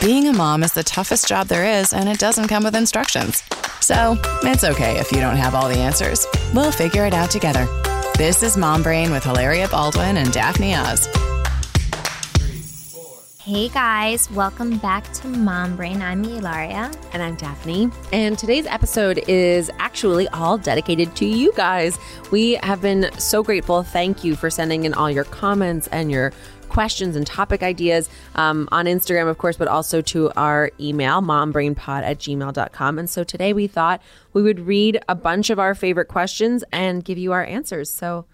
Being a mom is the toughest job there is, and it doesn't come with instructions. So it's okay if you don't have all the answers. We'll figure it out together. This is Mom Brain with Hilaria Baldwin and Daphne Oz. Hey guys, welcome back to Mom Brain. I'm Hilaria. And I'm Daphne. And today's episode is actually all dedicated to you guys. We have been so grateful. Thank you for sending in all your comments and your questions and topic ideas um, on Instagram, of course, but also to our email, mombrainpod at gmail.com. And so today we thought we would read a bunch of our favorite questions and give you our answers. So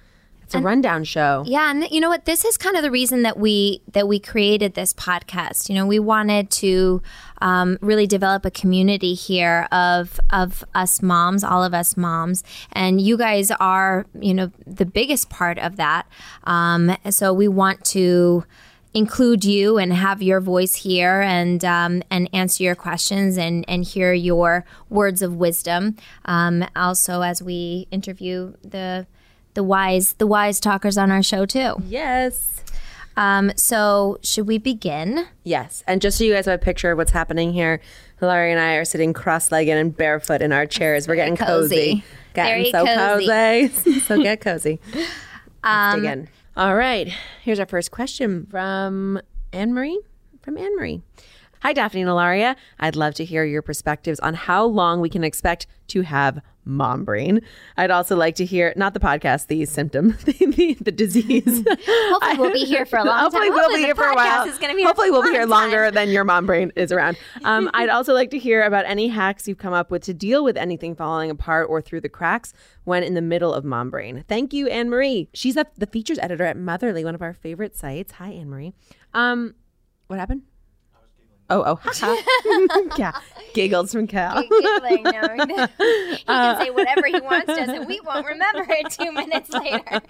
it's a rundown show. Yeah, and th- you know what? This is kind of the reason that we that we created this podcast. You know, we wanted to um, really develop a community here of of us moms, all of us moms, and you guys are you know the biggest part of that. Um, so we want to include you and have your voice here and um, and answer your questions and and hear your words of wisdom. Um, also, as we interview the the wise the wise talkers on our show too. Yes. Um, so should we begin? Yes. And just so you guys have a picture of what's happening here, Hilaria and I are sitting cross legged and barefoot in our chairs. We're getting cozy. cozy. Getting Very so cozy. cozy. so get cozy. Let's dig Um, in. All right. Here's our first question from Anne Marie. From Anne Marie. Hi, Daphne and Hilaria. I'd love to hear your perspectives on how long we can expect to have mom brain. I'd also like to hear, not the podcast, the symptom, the, the, the disease. Hopefully we'll be here for a long Hopefully time. we'll Hopefully be the here for a while. is be Hopefully we'll be here longer time. than your mom brain is around. Um, I'd also like to hear about any hacks you've come up with to deal with anything falling apart or through the cracks when in the middle of mom brain. Thank you, Anne Marie. She's a, the features editor at Motherly, one of our favorite sites. Hi, Anne Marie. Um, what happened? Oh, oh, haha. yeah, giggles from Cal. Giggling, no. he can uh, say whatever he wants to us, and we won't remember it two minutes later.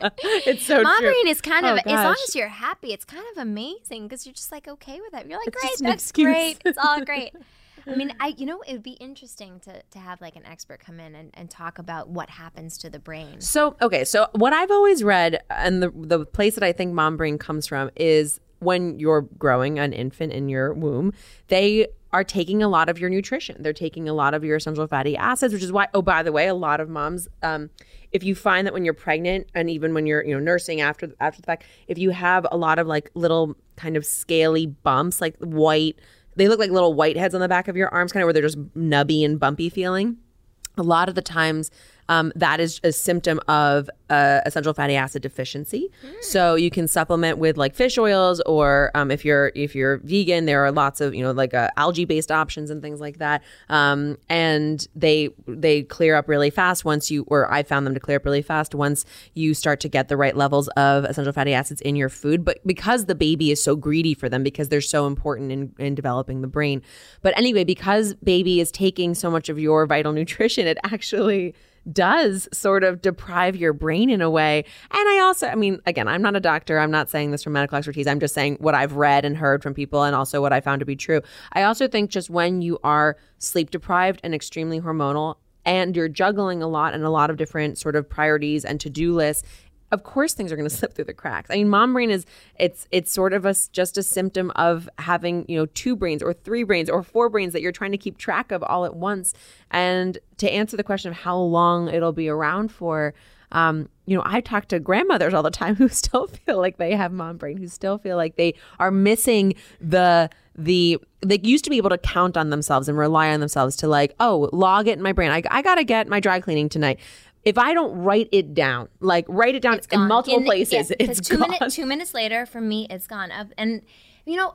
it's so Mom true. brain is kind Oh, of, as long as you're happy, it's kind of amazing because you're just like okay with it. You're like, It's great, that's excuse." great, it's all great. I mean, I you know it would be interesting to to have like an expert come in and, and talk about what happens to the brain. So okay, so what I've always read, and the the place that I think mom brain comes from is when you're growing an infant in your womb, they are taking a lot of your nutrition. They're taking a lot of your essential fatty acids, which is why. Oh, by the way, a lot of moms, um, if you find that when you're pregnant and even when you're you know nursing after after the fact, if you have a lot of like little kind of scaly bumps, like white, they look like little white heads on the back of your arms, kind of where they're just nubby and bumpy feeling a lot of the times um, that is a symptom of uh, essential fatty acid deficiency. So you can supplement with like fish oils, or um, if you're if you're vegan, there are lots of you know like uh, algae based options and things like that. Um, and they they clear up really fast once you, or I found them to clear up really fast once you start to get the right levels of essential fatty acids in your food. But because the baby is so greedy for them, because they're so important in in developing the brain. But anyway, because baby is taking so much of your vital nutrition, it actually does sort of deprive your brain in a way. And I also, I mean, again, I'm not a doctor. I'm not saying this from medical expertise. I'm just saying what I've read and heard from people and also what I found to be true. I also think just when you are sleep deprived and extremely hormonal and you're juggling a lot and a lot of different sort of priorities and to-do lists, of course things are going to slip through the cracks. I mean, mom brain is it's it's sort of a just a symptom of having, you know, two brains or three brains or four brains that you're trying to keep track of all at once. And to answer the question of how long it'll be around for, um, you know, I talk to grandmothers all the time who still feel like they have mom brain, who still feel like they are missing the the they used to be able to count on themselves and rely on themselves to like, oh, log it in my brain. I, I gotta get my dry cleaning tonight. If I don't write it down, like write it down in multiple In the- places, yeah, it's two gone. minutes. Two minutes later, for me, it's gone. And you know,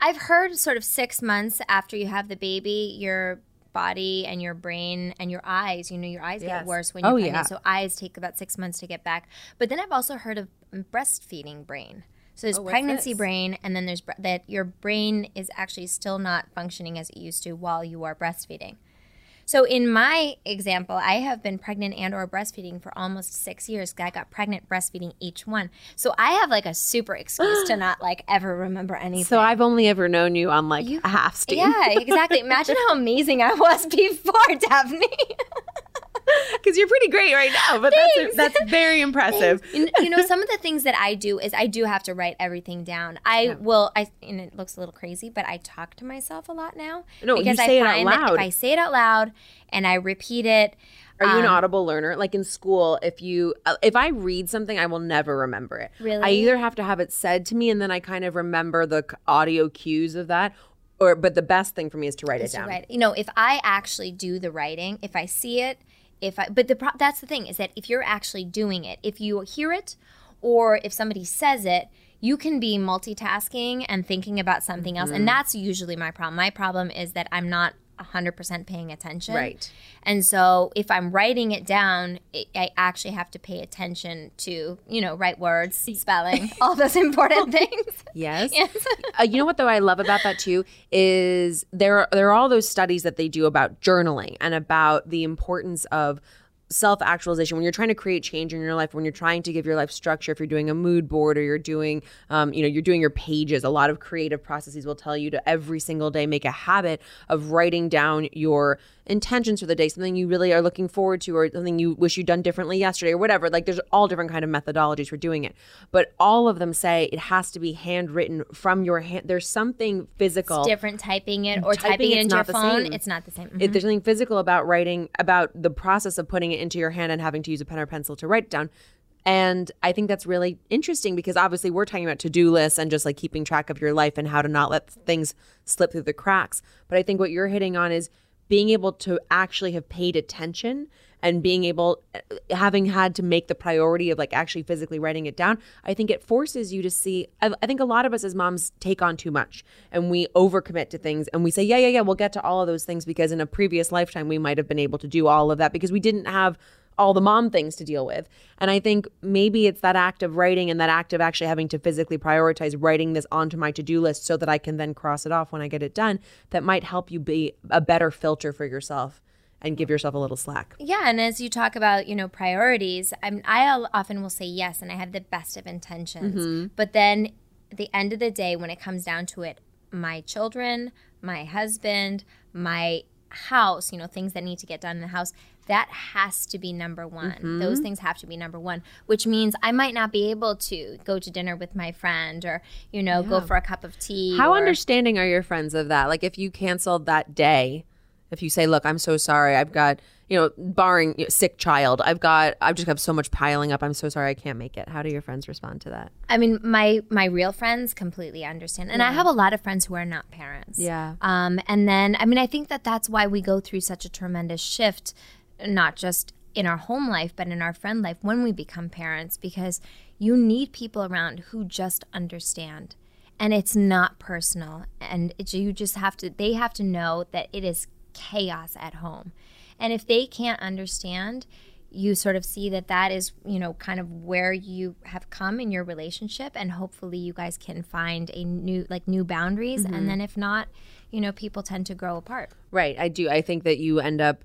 I've heard sort of six months after you have the baby, your body and your brain and your eyes. You know, your eyes Yes. get worse when you're Oh, pregnant. yeah. So eyes take about six months to get back. But then I've also heard of breastfeeding brain. So there's oh, pregnancy brain, and then there's bre- that your brain is actually still not functioning as it used to while you are breastfeeding. So in my example, I have been pregnant and or breastfeeding for almost six years. I got pregnant breastfeeding each one. So I have like a super excuse to not like ever remember anything. So I've only ever known you on like You- a half steam. yeah, exactly. Imagine how amazing I was before, Daphne. because you're pretty great right now. But that's that's very impressive. you you know, some of the things that I do is I do have to write everything down. I will. I and it looks a little crazy, but I talk to myself a lot now. No, you because say it I out find that loud. if I say it out loud and I repeat it, Are you an Um, audible learner? Like in school, if you uh, if I read something, I will never remember it. Really? I either have to have it said to me, and then I kind of remember the audio cues of that, or but the best thing for me is to write it down. Right. You know, if I actually do the writing, if I see it, if I but the pro- that's the thing is that if you're actually doing it, if you hear it or if somebody says it, you can be multitasking and thinking about something else Mm-hmm. and that's usually my problem. My problem is that I'm not 100% paying attention. Right. And so if I'm writing it down, it, I actually have to pay attention to, you know, right words, spelling, all those important things. Yes. uh, you know what though I love about that too is there are, there are all those studies that they do about journaling and about the importance of self actualization when you're trying to create change in your life when you're trying to give your life structure if you're doing a mood board or you're doing um, you know you're doing your pages a lot of creative processes will tell you to every single day make a habit of writing down your intentions for the day something you really are looking forward to or something you wish you'd done differently yesterday or whatever like there's all different kind of methodologies for doing it. But all of them say it has to be handwritten from your hand there's something physical. Different typing it or Typing, typing, it it's into your phone, same. it's not the same. if mm-hmm. there's something physical about writing about the process of putting it into your hand and having to use a pen or pencil to write it down. And i think that's really interesting because obviously we're talking about to-do lists and just like keeping track of your life and how to not let things slip through the cracks. But i think what you're hitting on is being able to actually have paid attention and being able having had to make the priority of like actually physically writing it down i think it forces you to see I, I think a lot of us as moms take on too much and we overcommit to things and we say yeah yeah yeah we'll get to all of those things because in a previous lifetime we might have been able to do all of that because we didn't have all the mom things to deal with. And i think maybe it's that act of writing and that act of actually having to physically prioritize writing this onto my to-do list so that i can then cross it off when i get it done that might help you be a better filter for yourself and give yourself a little slack. Yeah, and as you talk about, you know, priorities, I'm, I often will say yes, and I have the best of intentions. Mm-hmm. But then at the end of the day, when it comes down to it, my children, my husband, my house, you know, things that need to get done in the house, that has to be number one. Those things have to be number one, which means I might not be able to go to dinner with my friend or, you know, go for a cup of tea. How or- understanding are your friends of that? Like if you canceled that day, if you say, "Look, I'm so sorry. I've got, you know, barring you know, sick child, I've got I've just got so much piling up. I'm so sorry I can't make it." How do your friends respond to that? I mean, my my real friends completely understand, and I have a lot of friends who are not parents. Yeah. Um, and then, I mean, I think that that's why we go through such a tremendous shift, not just in our home life, but in our friend life when we become parents, because you need people around who just understand, and it's not personal, and it, you just have to. They have to know that it is chaos at home, and if they can't understand you sort of see that that is you know kind of where you have come in your relationship and hopefully you guys can find a new like new boundaries and mm-hmm. then if not you know people tend to grow apart Right. I do. I think that you end up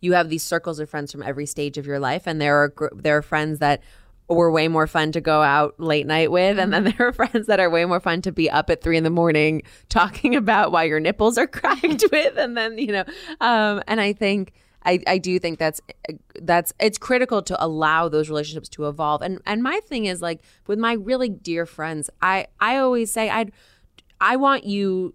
you have these circles of friends from every stage of your life and there are gr- there are friends that were way more fun to go out late night with and then there are friends that are way more fun to be up at three in the morning talking about why your nipples are cracked with and then you know um and i think I, I do think that's that's it's critical to allow those relationships to evolve. And and my thing is like with my really dear friends i i always say i'd i want you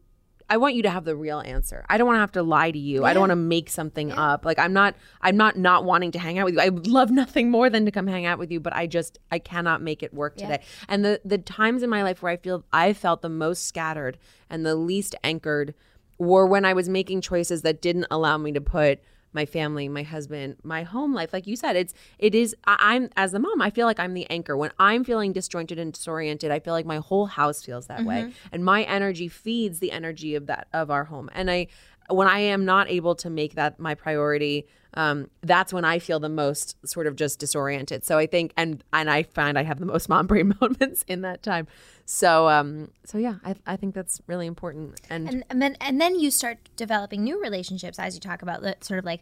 I want you to have the real answer. I don't want to have to lie to you. I don't want to make something up. Like I'm not I'm not not wanting to hang out with you. I would love nothing more than to come hang out with you, but I just I cannot make it work today. And the the times in my life where I feel I felt the most scattered and the least anchored were when I was making choices that didn't allow me to put my family, my husband, my home life. Like you said, it's it is. I, I'm as the mom, I feel like I'm the anchor. When I'm feeling disjointed and disoriented, I feel like my whole house feels that way, mm-hmm. and my energy feeds the energy of that of our home. And I, when I am not able to make that my priority, um, that's when I feel the most sort of just disoriented. So I think, and and I find I have the most mom brain moments in that time. So um, so yeah, I I think that's really important. And, and, and then and then you start developing new relationships as you talk about the sort of like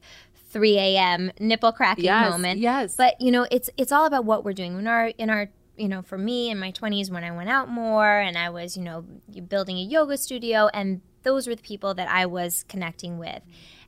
3 a.m nipple cracking Yes, moment yes. but you know it's it's all about what we're doing in our in our you know for me in my 20s when i went out more and i was you know building a yoga studio and those were the people that i was connecting with.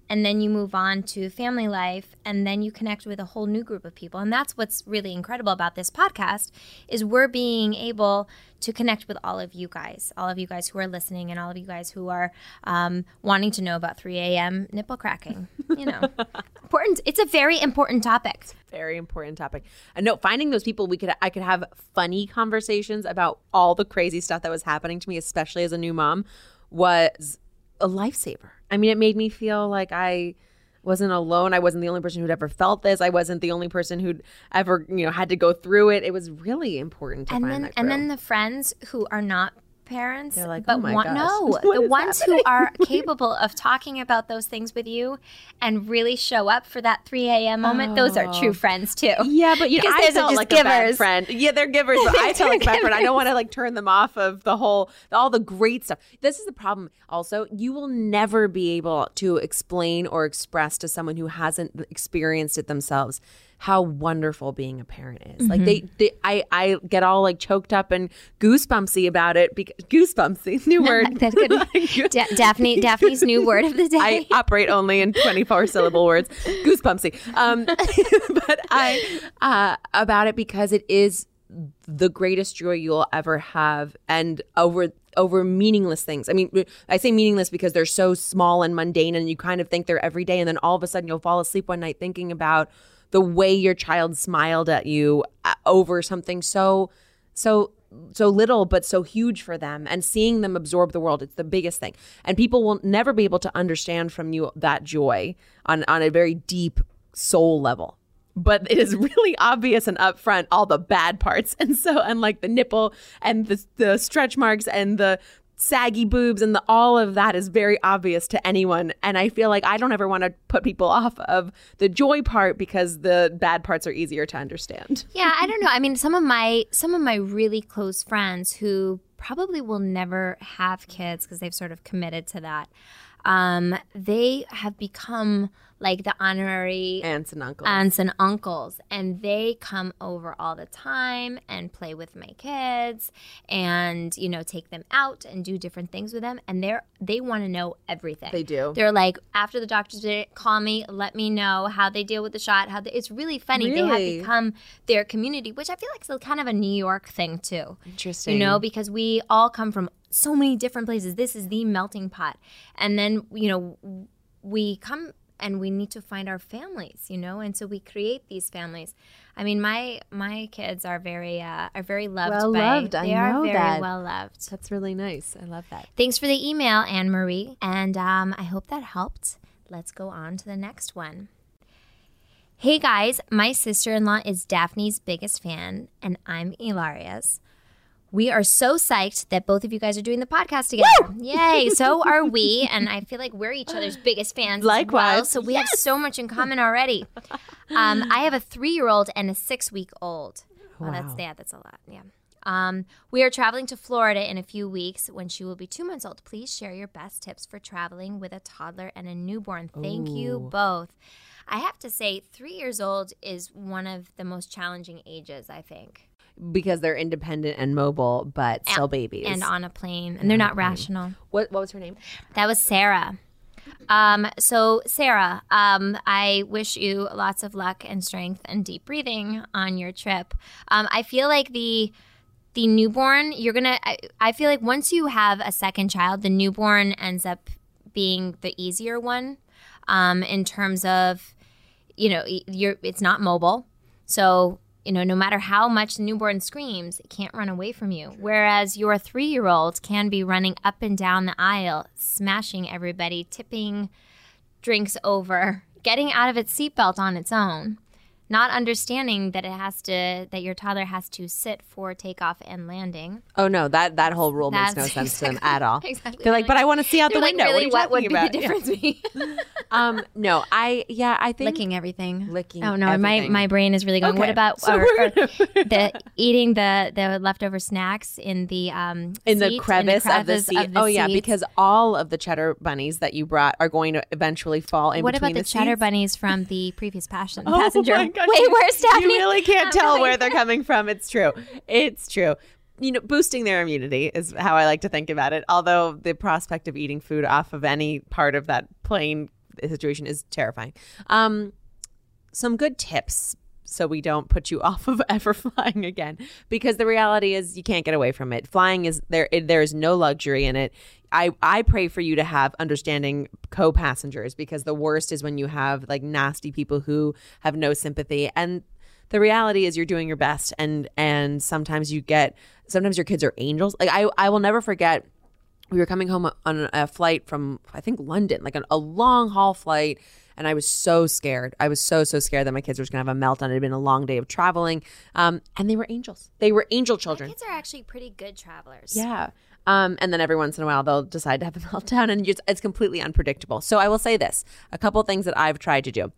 And then you move on to family life and then you connect with a whole new group of people. And that's what's really incredible about this podcast is we're being able to connect with all of you guys all of you guys who are listening and all of you guys who are um, wanting to know about 3 a.m nipple cracking you know. Important it's a very important topic. Very important topic. And no, finding those people we could I could have funny conversations about all the crazy stuff that was happening to me, especially as a new mom, was a lifesaver. I mean, it made me feel like I wasn't alone. I wasn't the only person who'd ever felt this. I wasn't the only person who'd ever, you know, had to go through it. It was really important to and find then that. and then the friends who are not parents They're like, but "Oh want gosh, no the ones who are capable of talking about those things with you and really show up for that 3 a.m moment those are true oh. friends too Yeah, but you know, Because I those are felt just like a bad givers. friend. Yeah, they're givers, but I felt like a bad friend. I don't want to like turn them off of the whole, all the great stuff. This is the problem. Also, you will never be able to explain or express to someone who hasn't experienced it themselves how wonderful being a parent is. Like they, they, I, I get all like choked up and goosebumpsy about it because goosebumpsy, new word. that's good Da- daphne daphne's new word of the day I operate only in 24 syllable words. Goosebumpsy. Um, but I, uh, about it because it is the greatest joy you'll ever have and over over meaningless things. I mean, I say meaningless because they're so small and mundane and you kind of think they're every day and then all of a sudden you'll fall asleep one night thinking about the way your child smiled at you uh, over something so so so little but so huge for them and seeing them absorb the world it's the biggest thing. And people will never be able to understand from you that joy on on a very deep soul level. But it is really obvious and upfront all the bad parts. And so and like the nipple and the the stretch marks and the saggy boobs and the all of that is very obvious to anyone and i feel like i don't ever want to put people off of the joy part because the bad parts are easier to understand Yeah, I don't know. I mean, some of my some of my really close friends who probably will never have kids because they've sort of committed to that. Um, they have become like the honorary aunts and uncles. aunts and uncles. And they come over all the time and play with my kids and you know take them out and do different things with them. And they're they want to know everything. They do. they're like after the doctor's visit call me let me know how they deal with the shot how they, it's really funny. They have become their community which i feel like is kind of a new york thing too. Interesting. you know because we all come from so many different places. This is the melting pot. And then you know we come and we need to find our families you know? And so we create these families. I mean my my kids are very uh, are very loved Well by loved, I they are know very that. well loved. That's really nice. I love that. Thanks for the email anne marie and um, i hope that helped. Let's go on to the next one. Hey guys, my sister in law is Daphne's biggest fan, and I'm Hilaria's. We are so psyched that both of you guys are doing the podcast together. Yay! So are we, and I feel like we're each other's biggest fans. as well, Likewise. so we have so much in common already. Um, I have a three-year-old and a six-week-old. Wow, that's yeah, that's a lot. Yeah. Um, we are traveling to Florida in a few weeks when she will be two months old. Please share your best tips for traveling with a toddler and a newborn. Thank you both. I have to say, three years old is one of the most challenging ages, I think. Because they're independent and mobile but still babies And on a plane, and they're not rational. what what was her name That was Sarah. Um, so, Sarah, um, I wish you lots of luck and strength and deep breathing on your trip. Um, I feel like the the newborn, you're gonna. I, I feel like once you have a second child, the newborn ends up being the easier one um, in terms of, you know, you're it's not mobile, so you know no matter how much the newborn screams, it can't run away from you. Whereas your three year old can be running up and down the aisle, smashing everybody, tipping drinks over, getting out of its seatbelt on its own. Not understanding that it has to, that your toddler has to sit for takeoff and landing. oh no that that whole rule makes no That's sense to them at all exactly. they're like but i want to see out the They're like, window really, what, are you what would talking be the difference be? um no i yeah i think licking everything. Licking Oh no, everything. my my brain is really going. What about so or, we're the eating the the leftover snacks in the um in the, seat, crevice of the crevice seat. oh yeah, because all of the cheddar bunnies that you brought are going to eventually fall in what between about the, cheddar seats. bunnies from the previous passion, Oh passenger? Wait, you- where's Daphne? You really can't tell really where they're coming from. It's true. It's true. You know, boosting their immunity is how I like to think about it. Although the prospect of eating food off of any part of that plane situation is terrifying. Um, some good tips so we don't put you off of ever flying again. Because the reality is you can't get away from it. Flying is there it, there is no luxury in it. I i pray for you to have understanding co-passengers because the worst is when you have like nasty people who have no sympathy. And the reality is you're doing your best and and sometimes you get sometimes your kids are angels. Like i i will never forget we were coming home on a flight from I think London, like a, a long haul flight, and I was so scared. I was so so scared that my kids were going to have a meltdown. It had been a long day of traveling, um, and they were angels. They were angel children. kids are actually pretty good travelers. Yeah. Um, and then every once in a while they'll decide to have a meltdown, and just, it's completely unpredictable. So I will say this: a couple things that I've tried to do.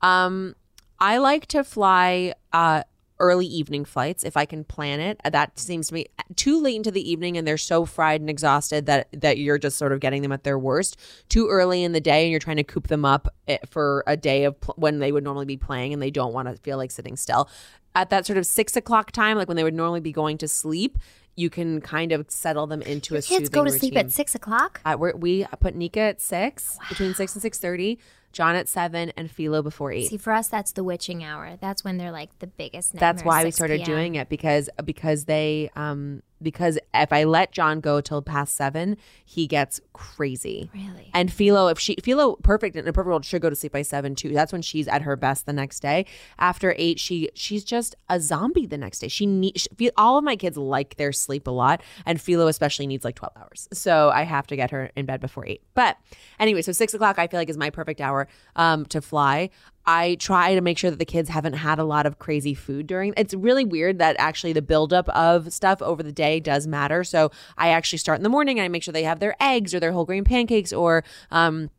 Um, I like to fly uh, early evening flights if I can plan it. That seems to me too late into the evening and they're so fried and exhausted that that you're just sort of getting them at their worst. Too early in the day and you're trying to coop them up eh, for a day of pl- when they would normally be playing and they don't want to feel like sitting still. At that sort of six o'clock time, like when they would normally be going to sleep, you can kind of settle them into Your a kids go to soothing sleep at six o'clock. Uh, we put Nika at six, between six and six thirty. John at seven, and Philo before eight. See, for us, that's the witching hour. That's when they're like the biggest. That's why we started p.m. doing it because because they um because if I let John go till past seven, he gets crazy. Really? And Philo, if she Philo, perfect in a perfect world, should go to sleep by seven too. That's when she's at her best the next day. After eight, she she's just a zombie the next day. She needs all of my kids like their sleep a lot, and Philo especially needs like twelve hours. So I have to get her in bed before eight. But anyway, so six o'clock I feel like is my perfect hour um to fly. I try to make sure that the kids haven't had a lot of crazy food during. It's really weird that actually the buildup of stuff over the day does matter. So I actually start in the morning and I make sure they have their eggs or their whole grain pancakes or um,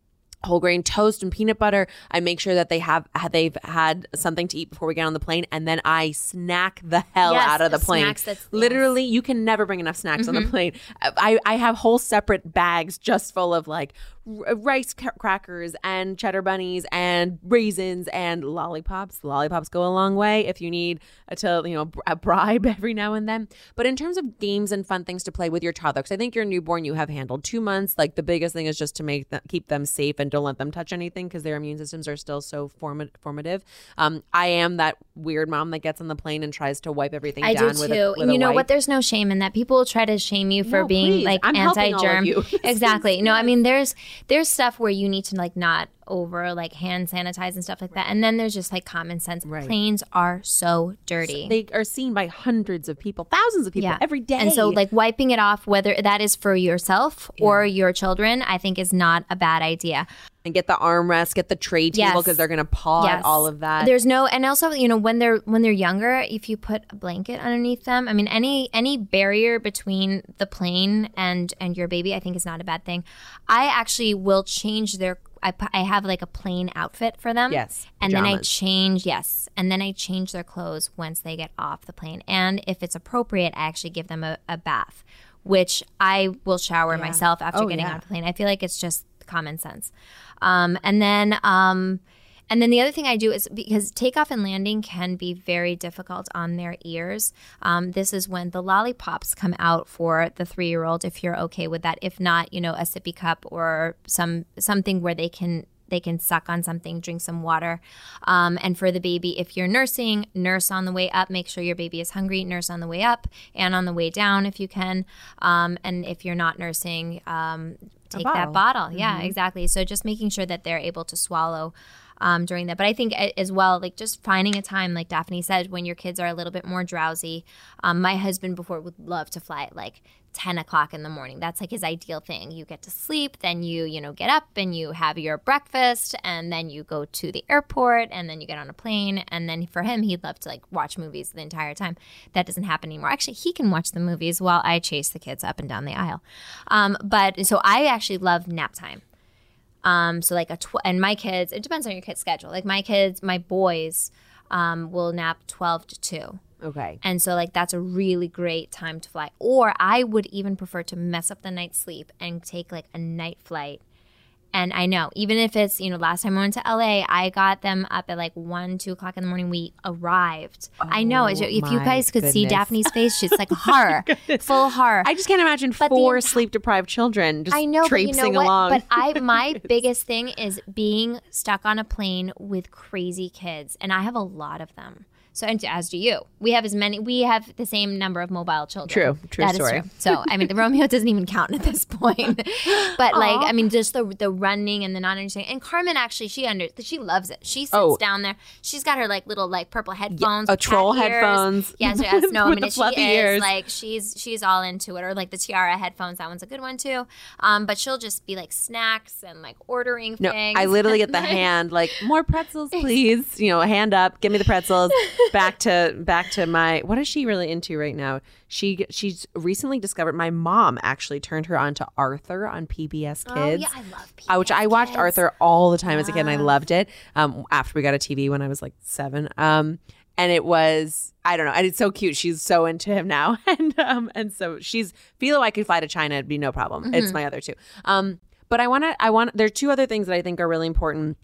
whole grain toast and peanut butter. I make sure that they have they've had something to eat before we get on the plane, and then I snack the hell Yes, out of the plane. snacks that's- Literally, you can never bring enough snacks on the plane. I I have whole separate bags just full of like rice crackers and cheddar bunnies and raisins and lollipops. Lollipops go a long way if you need a to you know a bribe every now and then. But in terms of games and fun things to play with your toddler, because I think your newborn you have handled two months. Like the biggest thing is just to make them keep them safe and don't let them touch anything because their immune systems are still so forma- formative. Um, I am that weird mom that gets on the plane and tries to wipe everything I down do with too. a, with and you know wipe. what? There's no shame in that. People try to shame you for No, being please. like I'm helping all of anti-germ. exactly. No, I mean there's there's stuff where you need to like not over like hand sanitize and stuff like that. And then there's just like common sense. Right. Planes are so dirty. they are seen by hundreds of people, thousands of people every day. And so, like, wiping it off, whether that is for yourself or your children, I think is not a bad idea. and get the armrest, get the tray table Yes. because they're gonna paw at all of that. There's no, and also, you know, when they're when they're younger, if you put a blanket underneath them, I mean, any any barrier between the plane and and your baby, I think is not a bad thing. I actually will change their. I, I have like a plain outfit for them. Yes, And then I change, yes. And then I change their clothes once they get off the plane. And if it's appropriate, I actually give them a, a bath, which I will shower myself after Oh, getting yeah. off the plane. I feel like it's just common sense. Um, and then, um, and then the other thing I do is because takeoff and landing can be very difficult on their ears. Um, this is when the lollipops come out for the three year old. If you're okay with that, if not, you know, a sippy cup or some something where they can they can suck on something, drink some water. Um, and for the baby, if you're nursing, nurse on the way up. Make sure your baby is hungry. Nurse on the way up and on the way down if you can. Um, and if you're not nursing, um, take that bottle. Yeah, exactly. So just making sure that they're able to swallow. Um, during that, but I think as well, like just finding a time, like Daphne said, when your kids are a little bit more drowsy. Um, my husband before would love to fly at like 10 o'clock in the morning. That's like his ideal thing. You get to sleep, then you, you know, get up and you have your breakfast and then you go to the airport and then you get on a plane. And then for him, he'd love to like watch movies the entire time. That doesn't happen anymore. Actually, he can watch the movies while I chase the kids up and down the aisle. Um, but so I actually love nap time. Um, so like a tw- and my kids, it depends on your kid's schedule. Like my kids, my boys, um, will nap twelve to two. okay. And so, like, that's a really great time to fly. Or I would even prefer to mess up the night's sleep and take like a night flight And I know, even if it's, you know, last time I went to LA, I got them up at like one, two o'clock in the morning. We arrived. I know. Oh if you Oh guys could see. Daphne's face, she's like horror, full horror. I just can't imagine But four enti- sleep deprived children just I know, but you know what? along. But I, my biggest thing is being stuck on a plane with crazy kids, and I have a lot of them. So, and as do you. We have as many. We have the same number of mobile children. True. True That is story. true. So, I mean, the Romeo doesn't even count at this point. but like, I mean, just the the running and the not understanding. And Carmen actually, she under she loves it. She sits Oh. down there. She's got her like little like purple headphones, a troll headphones Yes, yes. No, I mean, she is ears. like she's she's all into it. Or like the tiara headphones. That one's a good one too. Um, but she'll just be like snacks and like ordering no, things. I literally get the hand like more pretzels, please. You know, hand up, give me the pretzels. Back to back to my. What is she really into right now? She she's recently discovered. My mom actually turned her on to Arthur on PBS Kids. Oh yeah, I love PBS uh, which I watched Kids. Arthur all the time as a kid, and I loved it. Um, after we got a TV when I was like seven, um, and it was I don't know, and it's so cute. She's so into him now, and um, and so she's Philo. I could fly to China; it'd be no problem. Mm-hmm. It's my other two. Um, but I want to, I want. There are two other things that I think are really important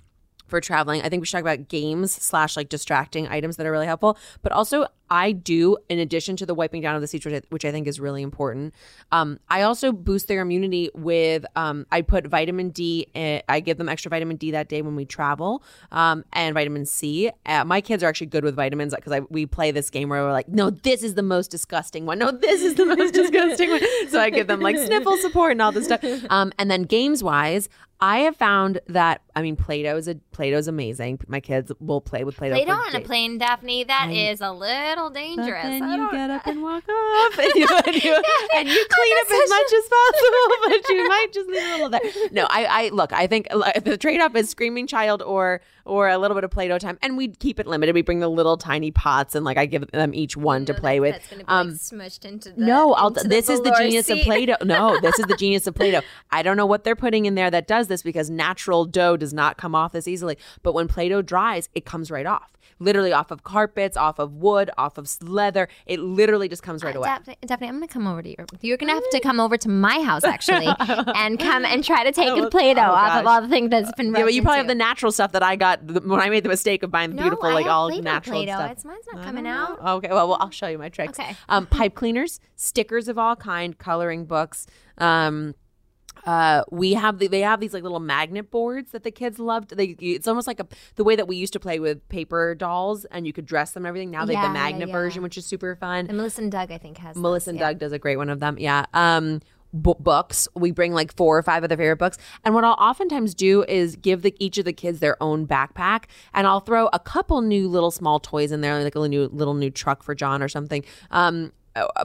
for traveling. I think we should talk about games slash like distracting items that are really helpful. But also, I do, in addition to the wiping down of the seats, which I, which I think is really important. Um, I also boost their immunity with. Um, I put vitamin D. eh, I give them extra vitamin D that day when we travel, um, and vitamin C. Uh, my kids are actually good with vitamins because we play this game where we're like, no, this is the most disgusting one. No, this is the most disgusting one. So I give them like sniffle support and all this stuff. Um, and then games wise. I have found that I mean Play-Doh is a Play-Doh's amazing. My kids will play with Play-Doh. Play-Doh on a plane, Daphne. That is a little But dangerous. then you get up and walk off, and you, and you, and you clean up as much as possible, but you might just leave a little there. No, I, I look. I think the trade-off is screaming child or or a little bit of Play-Doh time, and we keep it limited. We bring the little tiny pots, and like I give them each one to play with. Be Um, like smushed into the. no, I'll, into this is the genius of seat. Play-Doh. No, this is the genius of Play-Doh. I don't know what they're putting in there that does this because natural dough does not come off this easily. But when Play-Doh dries, it comes right off. Literally off of carpets, off of wood, off of leather. It literally just comes right away. Daphne, Daphne, I'm gonna come over to your. You're gonna have to come over to my house actually, and come and try to take the Play-Doh oh, off of all the things that's been. Yeah, but you probably have the natural stuff that I got when I made the mistake of buying the No, beautiful, I like all Play-Doh, natural Play-Doh. stuff. It's mine's not coming out. Okay, well, well, I'll show you my tricks. Okay. Um, pipe cleaners, stickers of all kind, coloring books. Um, uh, we have the, they have these like little magnet boards that the kids loved. They it's almost like a the way that we used to play with paper dolls and you could dress them and everything. Now they have the Yeah, yeah, magnet yeah. version, which is super fun. And Melissa and Doug, I think, has Melissa those, and yeah. Doug does a great one of them. Yeah. Um, bu- books. We bring like four or five of their favorite books. And what I'll oftentimes do is give the, each of the kids their own backpack, and I'll throw a couple new little small toys in there, like a new little new truck for John or something. Um,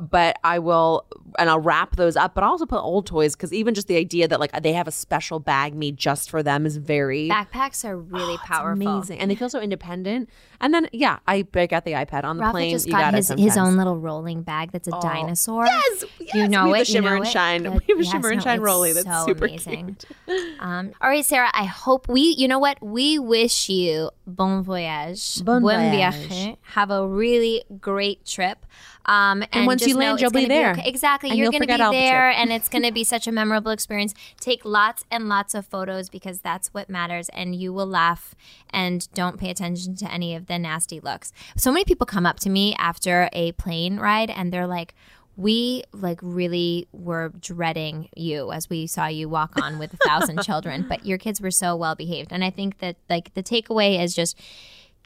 but I will, and I'll wrap those up. But I'll also put old toys because even just the idea that like they have a special bag made just for them is very Backpacks are really it's powerful. amazing, and they feel so independent. And then yeah, I break out the iPad on the Rafa plane. just you got his, his own little rolling bag that's a dinosaur. Yes, yes. You know we have it. a you shimmer know and shine. Good. We have a Yes, shimmer and shine rolly. That's so super amazing. cute. Um, all right, Sarah. I hope we. You know what? We wish you bon voyage, Bon buen voyage. viaje. Have a really great trip. Um, and, once just you land, you'll be there. okay. Exactly. And You're going to be the there, and it's going to be such a memorable experience. Take lots and lots of photos because that's what matters, and you will laugh. And don't pay attention to any of the nasty looks. So many people come up to me after a plane ride, and they're like we like really were dreading you as we saw you walk on with a thousand children but your kids were so well behaved and i think that like the takeaway is just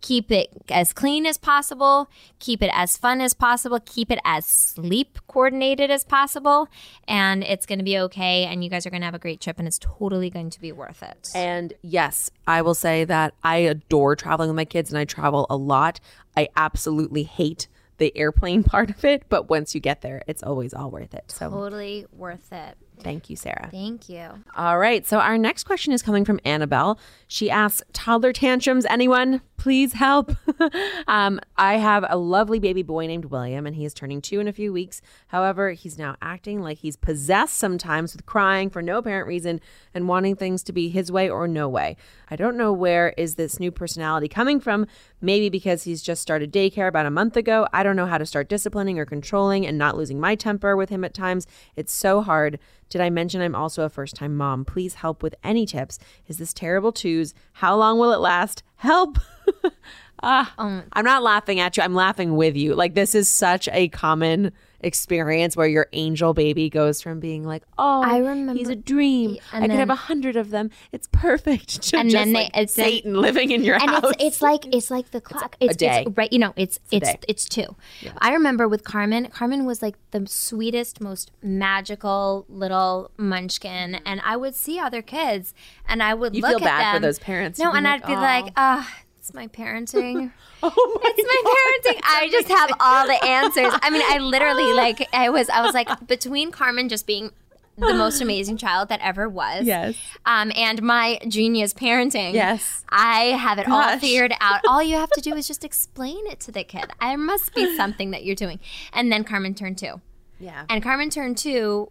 keep it as clean as possible keep it as fun as possible keep it as sleep coordinated as possible and it's going to be okay and you guys are going to have a great trip and it's totally going to be worth it And yes, I will say that I adore traveling with my kids, and I travel a lot. I absolutely hate the airplane part of it, but once you get there, it's always all worth it. So totally worth it thank you, Sarah. thank you All right. So our next question is coming from Annabelle. She asks, toddler tantrums, anyone? Please help. um, I have a lovely baby boy named William, and he is turning two in a few weeks. However, he's now acting like he's possessed sometimes with crying for no apparent reason and wanting things to be his way or no way. I don't know where is this new personality coming from. Maybe because he's just started daycare about a month ago. I don't know how to start disciplining or controlling and not losing my temper with him at times. It's so hard Did I mention I'm also a first time mom? Please help with any tips. Is this terrible twos? How long will it last? Help. ah, I'm not laughing at you. I'm laughing with you. Like, this is such a common experience where your angel baby goes from being like, oh, I remember- he's a dream. I could have a hundred of them. It's perfect. To And just then they- like it's then- Satan living in your and house. it's it's like it's like the clock. It's, day. It's, right. You know, it's it's day. it's two. I remember with Carmen. Carmen was like the sweetest, most magical little munchkin, and I would see other kids, and I would You look feel at bad for them. those parents. No, and like, I'd be "Oh." like, ah. It's my parenting. oh my It's my parenting. I just have all the answers. I mean, I literally like I was I was like between Carmen just being the most amazing child that ever was. Yes. Um, and my genius parenting. Yes. I have it all figured out. All you have to do is just explain it to the kid. There must be something that you're doing. And then Carmen turned two. Yeah. And Carmen turned two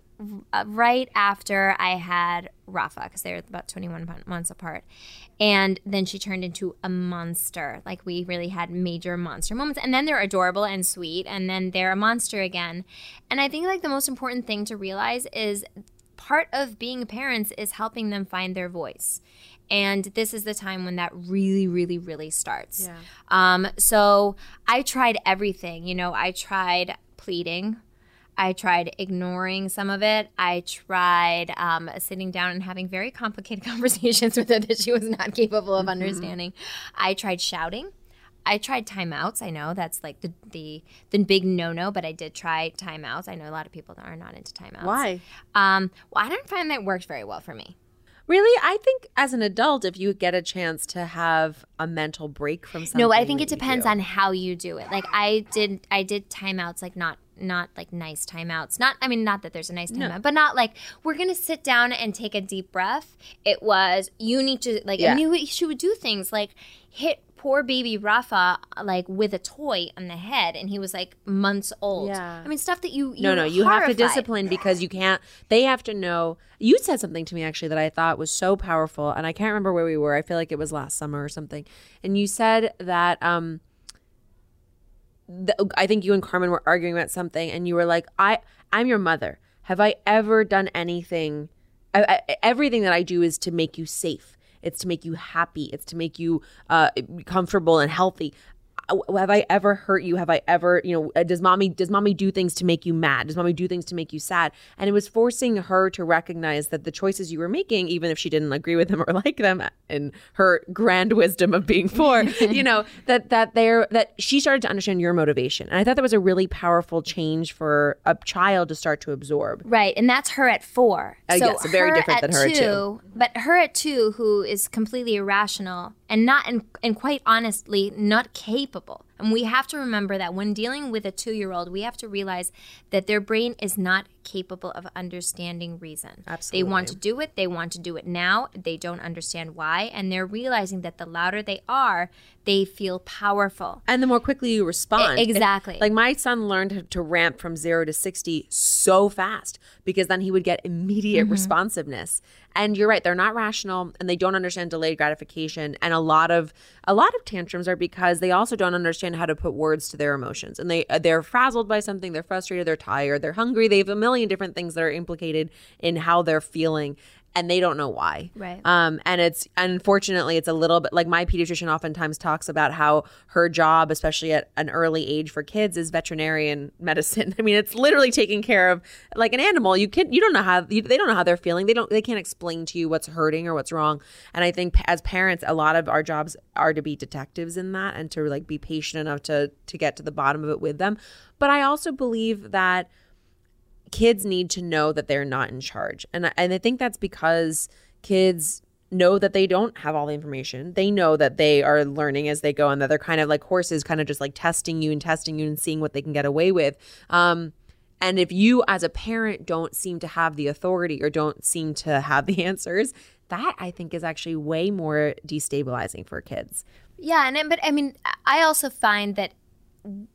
uh, right after I had Rafa because they were about 21 months apart. And then she turned into a monster. Like we really had major monster moments. And then they're adorable and sweet. And then they're a monster again. And I think like the most important thing to realize is part of being parents is helping them find their voice. And this is the time when that really, really, really starts. Yeah. Um, so I tried everything. You know, I tried pleading. I tried ignoring some of it. I tried um, sitting down and having very complicated conversations with her that she was not capable of understanding. I tried shouting. I tried timeouts. I know that's like the the, the big no no, but I did try timeouts. I know a lot of people that are not into timeouts. Why? Um, well, I didn't find that worked very well for me. Really, I think as an adult, if you get a chance to have a mental break from something, No, I think it depends do. on how you do it. Like I did, I did timeouts, like not not like nice timeouts. Not, I mean, not that there's a nice timeout, but not like we're gonna sit down and take a deep breath. It was you need to like, Yeah. and you she would do things like hit poor baby Rafa like with a toy on the head, and he was like months old. Yeah. I mean, stuff that you, No, you're no, you have to discipline because you can't. They have to know. You said something to me actually that I thought was so powerful, and I can't remember where we were. I feel like it was last summer or something. And you said that um, the, I think you and Carmen were arguing about something, and you were like, "I, I'm your mother. Have I ever done anything? I, I, everything that I do is to make you safe. It's to make you happy. It's to make you uh, comfortable and healthy." Have I ever hurt you? Have I ever, you know, uh, does mommy does mommy do things to make you mad? Does mommy do things to make you sad? And it was forcing her to recognize that the choices you were making, even if she didn't agree with them or like them, in her grand wisdom of being four, you know, that that they're that she started to understand your motivation. And I thought that was a really powerful change for a child to start to absorb. Right, and that's her at four. Uh, so yes, very different than her at two. But her at two, who is completely irrational and not, and, and quite honestly, not capable unbelievable and we have to remember that when dealing with a two-year-old, we have to realize that their brain is not capable of understanding reason. Absolutely. They want to do it. They want to do it now. They don't understand why, and they're realizing that the louder they are, they feel powerful. And the more quickly you respond. E- exactly. Like my son learned to- to ramp from zero to 60 so fast because then he would get immediate Mm-hmm. responsiveness. And you're right, they're not rational and they don't understand delayed gratification. And a lot of a lot of tantrums are because they also don't understand how to put words to their emotions. And they uh, they're frazzled by something, they're frustrated, they're tired, they're hungry. They have a million different things that are implicated in how they're feeling and they don't know why. Right. Um, and it's unfortunately it's a little bit like my pediatrician oftentimes talks about how her job, especially at an early age for kids, is veterinarian medicine. I mean, it's literally taking care of like an animal. You can you don't know how you, they don't know how they're feeling. They don't they can't explain to you what's hurting or what's wrong. And I think as parents, a lot of our jobs are to be detectives in that and to like be patient enough to to get to the bottom of it with them. But I also believe that kids need to know that they're not in charge. And I- and I think that's because kids know that they don't have all the information. They know that they are learning as they go and that they're kind of like horses kind of just like testing you and testing you and seeing what they can get away with. Um and if you as a parent don't seem to have the authority or don't seem to have the answers, that I think is actually way more destabilizing for kids. Yeah, and but I mean, I also find that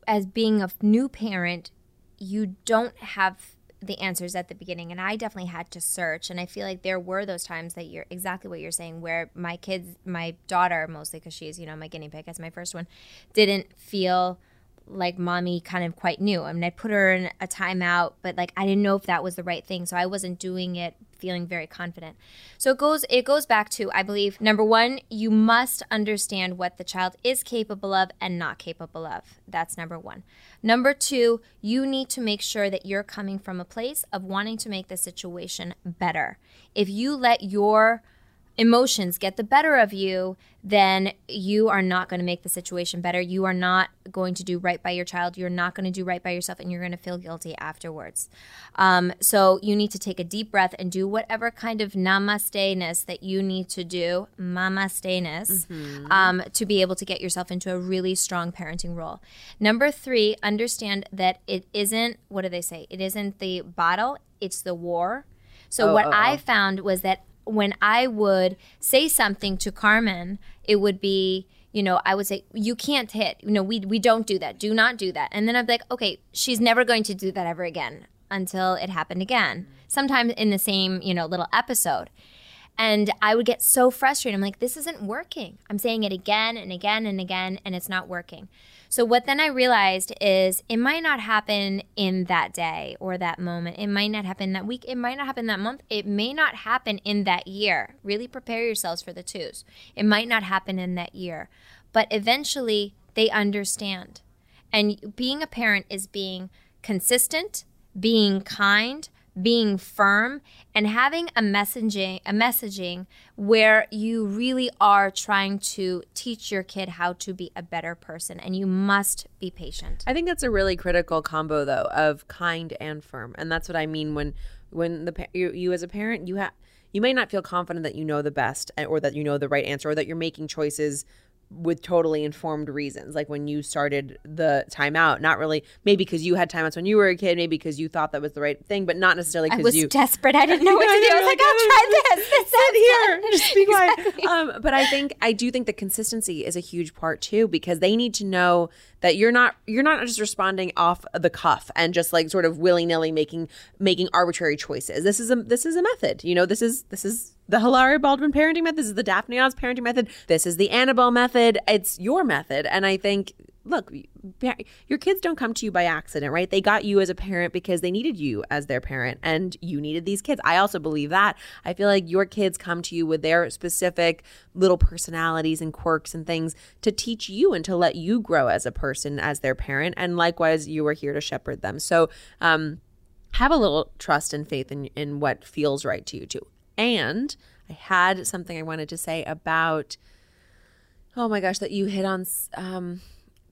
as being a new parent, you don't have the answers at the beginning, and I definitely had to search. And I feel like there were those times that you're exactly what you're saying, where my kids, my daughter, mostly because she's you know my guinea pig as my first one, didn't feel like mommy kind of quite knew. I mean, I put her in a timeout, but like I didn't know if that was the right thing, so I wasn't doing it feeling very confident. So it goes it goes back to I believe number 1, you must understand what the child is capable of and not capable of. That's number 1. Number 2, you need to make sure that you're coming from a place of wanting to make the situation better. If you let your emotions get the better of you, then you are not going to make the situation better. You are not going to do right by your child. You're not going to do right by yourself, and you're going to feel guilty afterwards. Um, so you need to take a deep breath and do whatever kind of namaste ness that you need to do, namaste ness, mm-hmm. um, to be able to get yourself into a really strong parenting role. Number three, understand that it isn't, what do they say? It isn't the bottle, it's the war. So, oh, what oh, I oh. found was that when I would say something to Carmen, it would be, you know, I would say, you can't hit. You know, we, we don't do that. Do not do that. And then I'd be like, okay, she's never going to do that ever again until it happened again. Sometimes in the same, you know, little episode. And I would get so frustrated. I'm like, this isn't working. I'm saying it again and again and again, and it's not working. So, what then I realized is it might not happen in that day or that moment. It might not happen that week. It might not happen that month. It may not happen in that year. Really prepare yourselves for the twos. It might not happen in that year. But eventually, they understand. And being a parent is being consistent, being kind, being firm and having a messaging a messaging where you really are trying to teach your kid how to be a better person and you must be patient. I think that's a really critical combo though of kind and firm. And that's what I mean when when the you, you as a parent you have you may not feel confident that you know the best eh, or that you know the right answer or that you're making choices with totally informed reasons. Like when you started the timeout, not really maybe because you had timeouts when you were a kid, maybe because you thought that was the right thing, but not necessarily because you I was desperate. I didn't know what to do. I was like, I'll try this. This Sit here, just be quiet. Exactly. Um, but I think I do think the consistency is a huge part too because they need to know that you're not you're not just responding off the cuff and just like sort of willy nilly making making arbitrary choices. This is a this is a method. You know, this is this is the Hilaria Baldwin parenting method. This is the Daphne Oz parenting method. This is the Annabelle method. It's your method. And I think, look, your kids don't come to you by accident, right? They got you as a parent because they needed you as their parent and you needed these kids. I also believe that. I feel like your kids come to you with their specific little personalities and quirks and things to teach you and to let you grow as a person, as their parent. And likewise, you are here to shepherd them. So, um, have a little trust and faith in, in what feels right to you too and I had something I wanted to say about, oh my gosh, that you hit on um,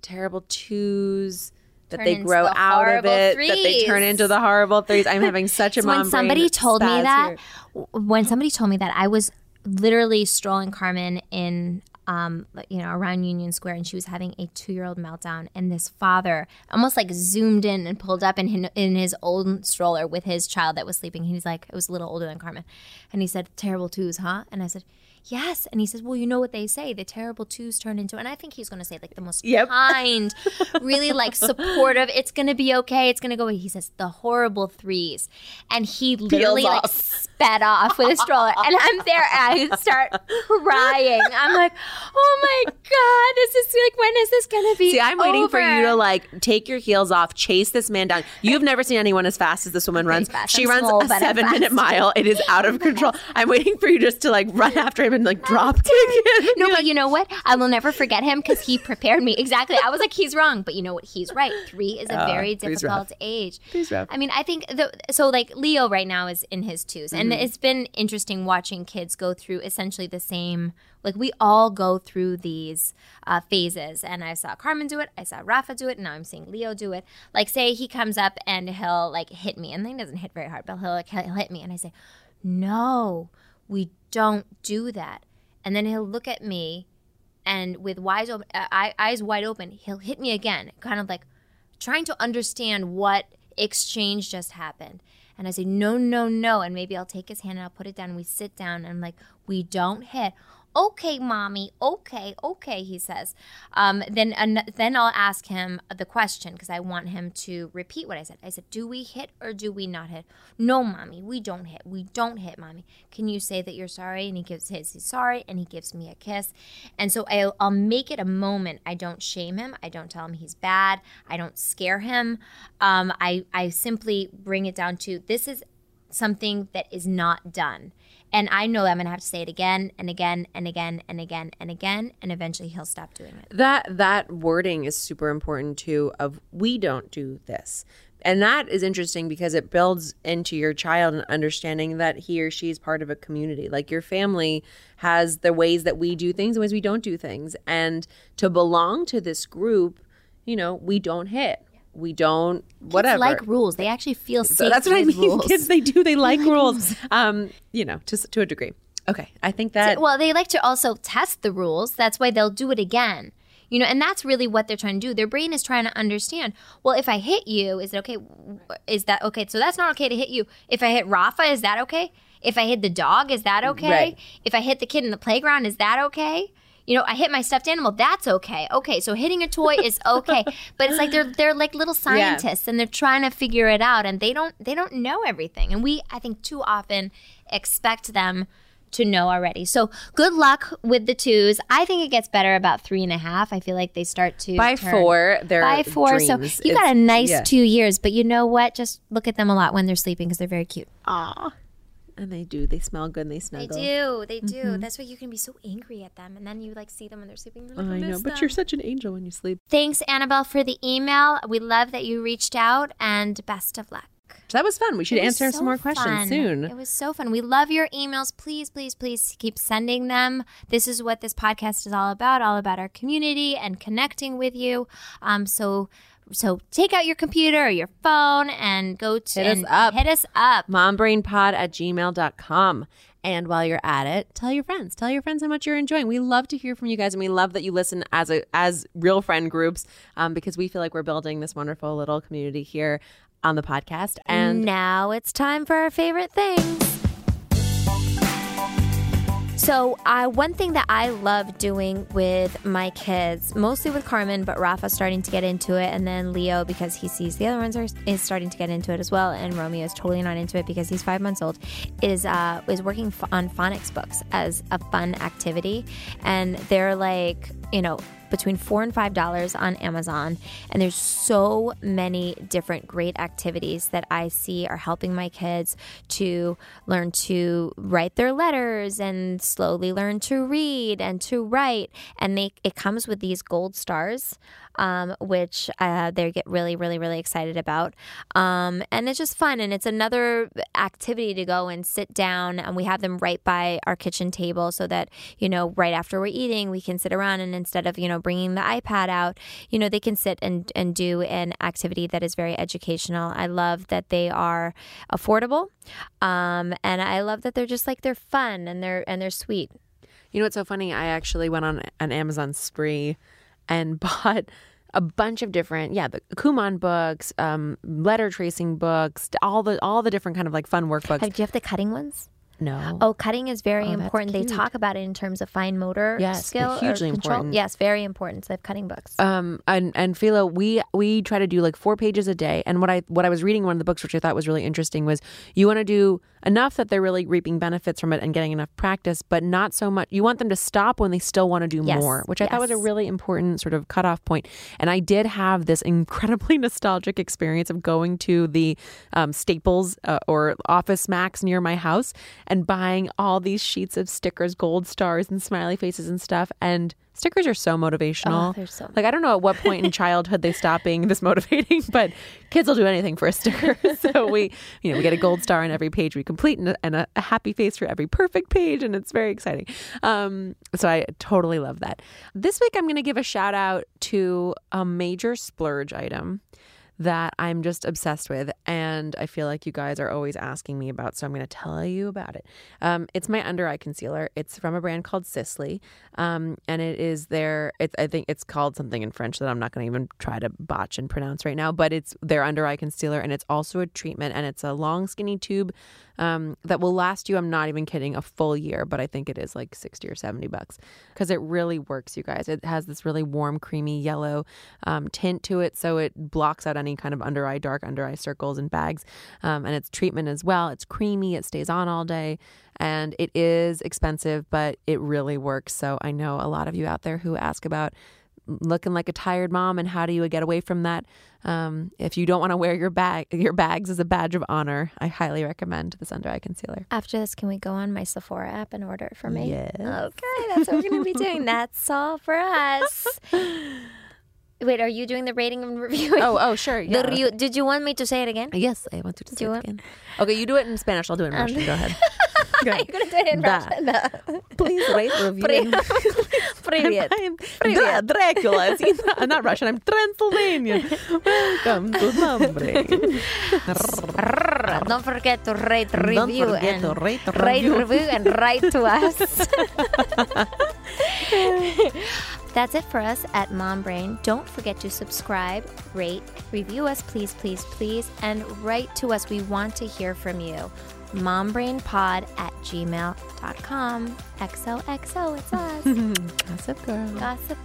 terrible twos that turn they grow the out of it, threes. that they turn into the horrible threes. I'm having such a so when somebody told me that, here. when somebody told me that, I was literally strolling Carmen in um, you know, around Union Square, and she was having a two-year-old meltdown. And this father almost like zoomed in and pulled up in his, in his old stroller with his child that was sleeping. He's like, it was a little older than Carmen, and he said, "Terrible twos, huh?" And I said, yes. And he says, well, you know what they say, the terrible twos turn into, and I think he's going to say like the most yep. kind, really like supportive. It's going to be okay. It's going to go. He says the horrible threes, and he literally Peels like off. sped off with a stroller, and I'm there, and I start crying. I'm like, oh my god, this is like, when is this going to be? See, I'm over? waiting for you to like take your heels off, chase this man down. You've never seen anyone as fast as this woman runs. She I'm runs small, a seven minute mile. It is out of control. I'm waiting for you just to like run after him and like drop kick No, but you know what? I will never forget him because he prepared me. Exactly. I was like, he's wrong, but you know what? He's right. Three is a uh, very difficult age. Three's rough. I mean, I think the, so. Like Leo right now is in his 2s mm-hmm. and it's been interesting watching kids go through essentially the same. Like we all go through these uh, phases, and I saw Carmen do it, I saw Rafa do it, and now I'm seeing Leo do it. Like, say he comes up and he'll like hit me, and then he doesn't hit very hard, but he'll like he'll hit me, and I say, "No, we don't do that." and then he'll look at me and with open, uh, eyes wide open, he'll hit me again, kind of like trying to understand what exchange just happened. And I say, no, no, no. And maybe I'll take his hand and I'll put it down. We sit down and I'm like, we don't hit. Okay, mommy. Okay, okay, he says. Um, then, an- then I'll ask him the question because I want him to repeat what I said. I said, "Do we hit or do we not hit?" No, mommy, we don't hit. We don't hit, mommy. Can you say that you're sorry? And he gives his he's sorry, and he gives me a kiss. And so I'll, I'll make it a moment. I don't shame him. I don't tell him he's bad. I don't scare him. Um, I I simply bring it down to this is something that is not done. And I know I'm to have to say it again and again and again and again and again. And eventually he'll stop doing it. That that wording is super important too of we don't do this. And that is interesting because it builds into your child an understanding that he or she is part of a community. Like your family has the ways that we do things and ways we don't do things. And to belong to this group, you know, we don't hit. We don't whatever. Kids like rules. They actually feel safe. So that's what I mean. Rules. Kids, they do. They like rules. Um, you know, to to a degree. Okay, I think that. well, they like to also test the rules. That's why they'll do it again. You know, and that's really what they're trying to do. Their brain is trying to understand. Well, if I hit you, is it okay? Is that okay? So that's not okay to hit you. If I hit Rafa, is that okay? If I hit the dog, is that okay? Right. If I hit the kid in the playground, is that okay? You know, I hit my stuffed animal. That's okay. Okay, so hitting a toy is okay, but it's like they're they're like little scientists and they're trying to figure it out, and they don't they don't know everything. And we, I think, too often expect them to know already. So good luck with the twos. I think it gets better about three and a half. I feel like they start to by turn- four, they're by four. So dreams. you got a nice yeah. two years, but you know what? Just look at them a lot when they're sleeping because they're very cute. Aw. And they do. They smell good. and They smell good. They do. They do. That's why you can be so angry at them, and then you like see them when they're sleeping. You're like, I know, but them. you're such an angel when you sleep. Thanks, Annabelle, for the email. We love that you reached out, and best of luck. That was fun. We should answer so some more questions soon. It was so fun. We love your emails. Please, please, please keep sending them. This is what this podcast is all about, all about our community and connecting with you. Um, so so take out your computer or your phone and go to Hit us up. Hit us up. mombrainpod at gmail.com. And while you're at it, tell your friends. Tell your friends how much you're enjoying. We love to hear from you guys, and we love that you listen as a as real friend groups, um, because we feel like we're building this wonderful little community here on the podcast. And now it's time for our favorite things. So, uh, one thing that I love doing with my kids, mostly with Carmen, but Rafa's starting to get into it, and then Leo because he sees the other ones are is starting to get into it as well, and Romeo is totally not into it because he's five months old. Is uh, is working on phonics books as a fun activity, and they're like you know between four and five dollars on Amazon. And there's so many different great activities that I see are helping my kids to learn to write their letters and slowly learn to read and to write. And they it comes with these gold stars. Um, which uh, they get really, really, really excited about. Um, and it's just fun. And it's another activity to go and sit down. And we have them right by our kitchen table so that, you know, right after we're eating, we can sit around and instead of, you know, bringing the iPad out, you know, they can sit and, and do an activity that is very educational. I love that they are affordable. Um, and I love that they're just like, they're fun and they're, and they're sweet. You know what's so funny? I actually went on an Amazon spree and bought a bunch of different, yeah, the Kumon books, um, letter tracing books, all the all the different kind of like fun workbooks. Do you have the cutting ones? No, Oh, cutting is very Oh, important. They talk about it in terms of fine motor Yes, skill, hugely important. Yes, very important. So they have cutting books. um and and Philo, we we try to do like four pages a day. And what I what I was reading in one of the books, which I thought was really interesting, was you want to do enough that they're really reaping benefits from it and getting enough practice, but not so much. You want them to stop when they still want to do Yes, more, which I thought was a really important sort of cutoff point. And I did have this incredibly nostalgic experience of going to the um, Staples uh, or Office Max near my house and buying all these sheets of stickers, gold stars, and smiley faces and stuff. And stickers are so motivational. Oh, they're so like I don't know at what point in childhood they stop being this motivating, but kids will do anything for a sticker. so we, you know, we get a gold star on every page we complete and, a, and a, a happy face for every perfect page, and it's very exciting. Um, so I totally love that. This week I'm going to give a shout out to a major splurge item that I'm just obsessed with, and I feel like you guys are always asking me about. So I'm going to tell you about it. Um, it's my under eye concealer. It's from a brand called Sisley, um, and it is their. It's I think it's called something in French that I'm not going to even try to botch and pronounce right now. But it's their under eye concealer, and it's also a treatment, and it's a long skinny tube um, that will last you. I'm not even kidding, a full year, but I think it is like sixty or seventy bucks because it really works, you guys. It has this really warm, creamy yellow um, tint to it, so it blocks out any kind of under eye, dark under eye circles and bags. Um, and it's treatment as well. It's creamy, it stays on all day, and it is expensive, but it really works. So I know a lot of you out there who ask about looking like a tired mom and how do you get away from that um, if you don't want to wear your bag your bags as a badge of honor i highly recommend this under eye concealer After this, can we go on my Sephora app and order it for me? Yes. Okay, that's what we're going to be doing. That's all for us. Wait, are you doing the rating and review? oh oh sure yeah. The re- did you want me to say it again? yes i want you to say you it want- again okay you do it in spanish i'll do it in russian go ahead Go Are ahead. you going to do it in Da. Russian? No. please rate review Pri- and- Привет. I'm Dra- Dracula. See, I'm not Russian. I'm Transylvanian. Welcome to Mombrain. Don't forget to rate, Don't review, forget and to rate, rate, review. review, and write to us. That's it for us at Mom Brain. Don't forget to subscribe, rate, review us, please, please, please, and write to us. We want to hear from you. Mombrainpod at gmail.com. XOXO, it's us. Gossip girl. Gossip,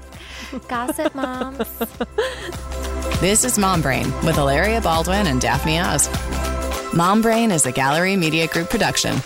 gossip moms. This is Mom Brain with Hilaria Baldwin and Daphne Oz. Mom Brain is a Gallery Media Group production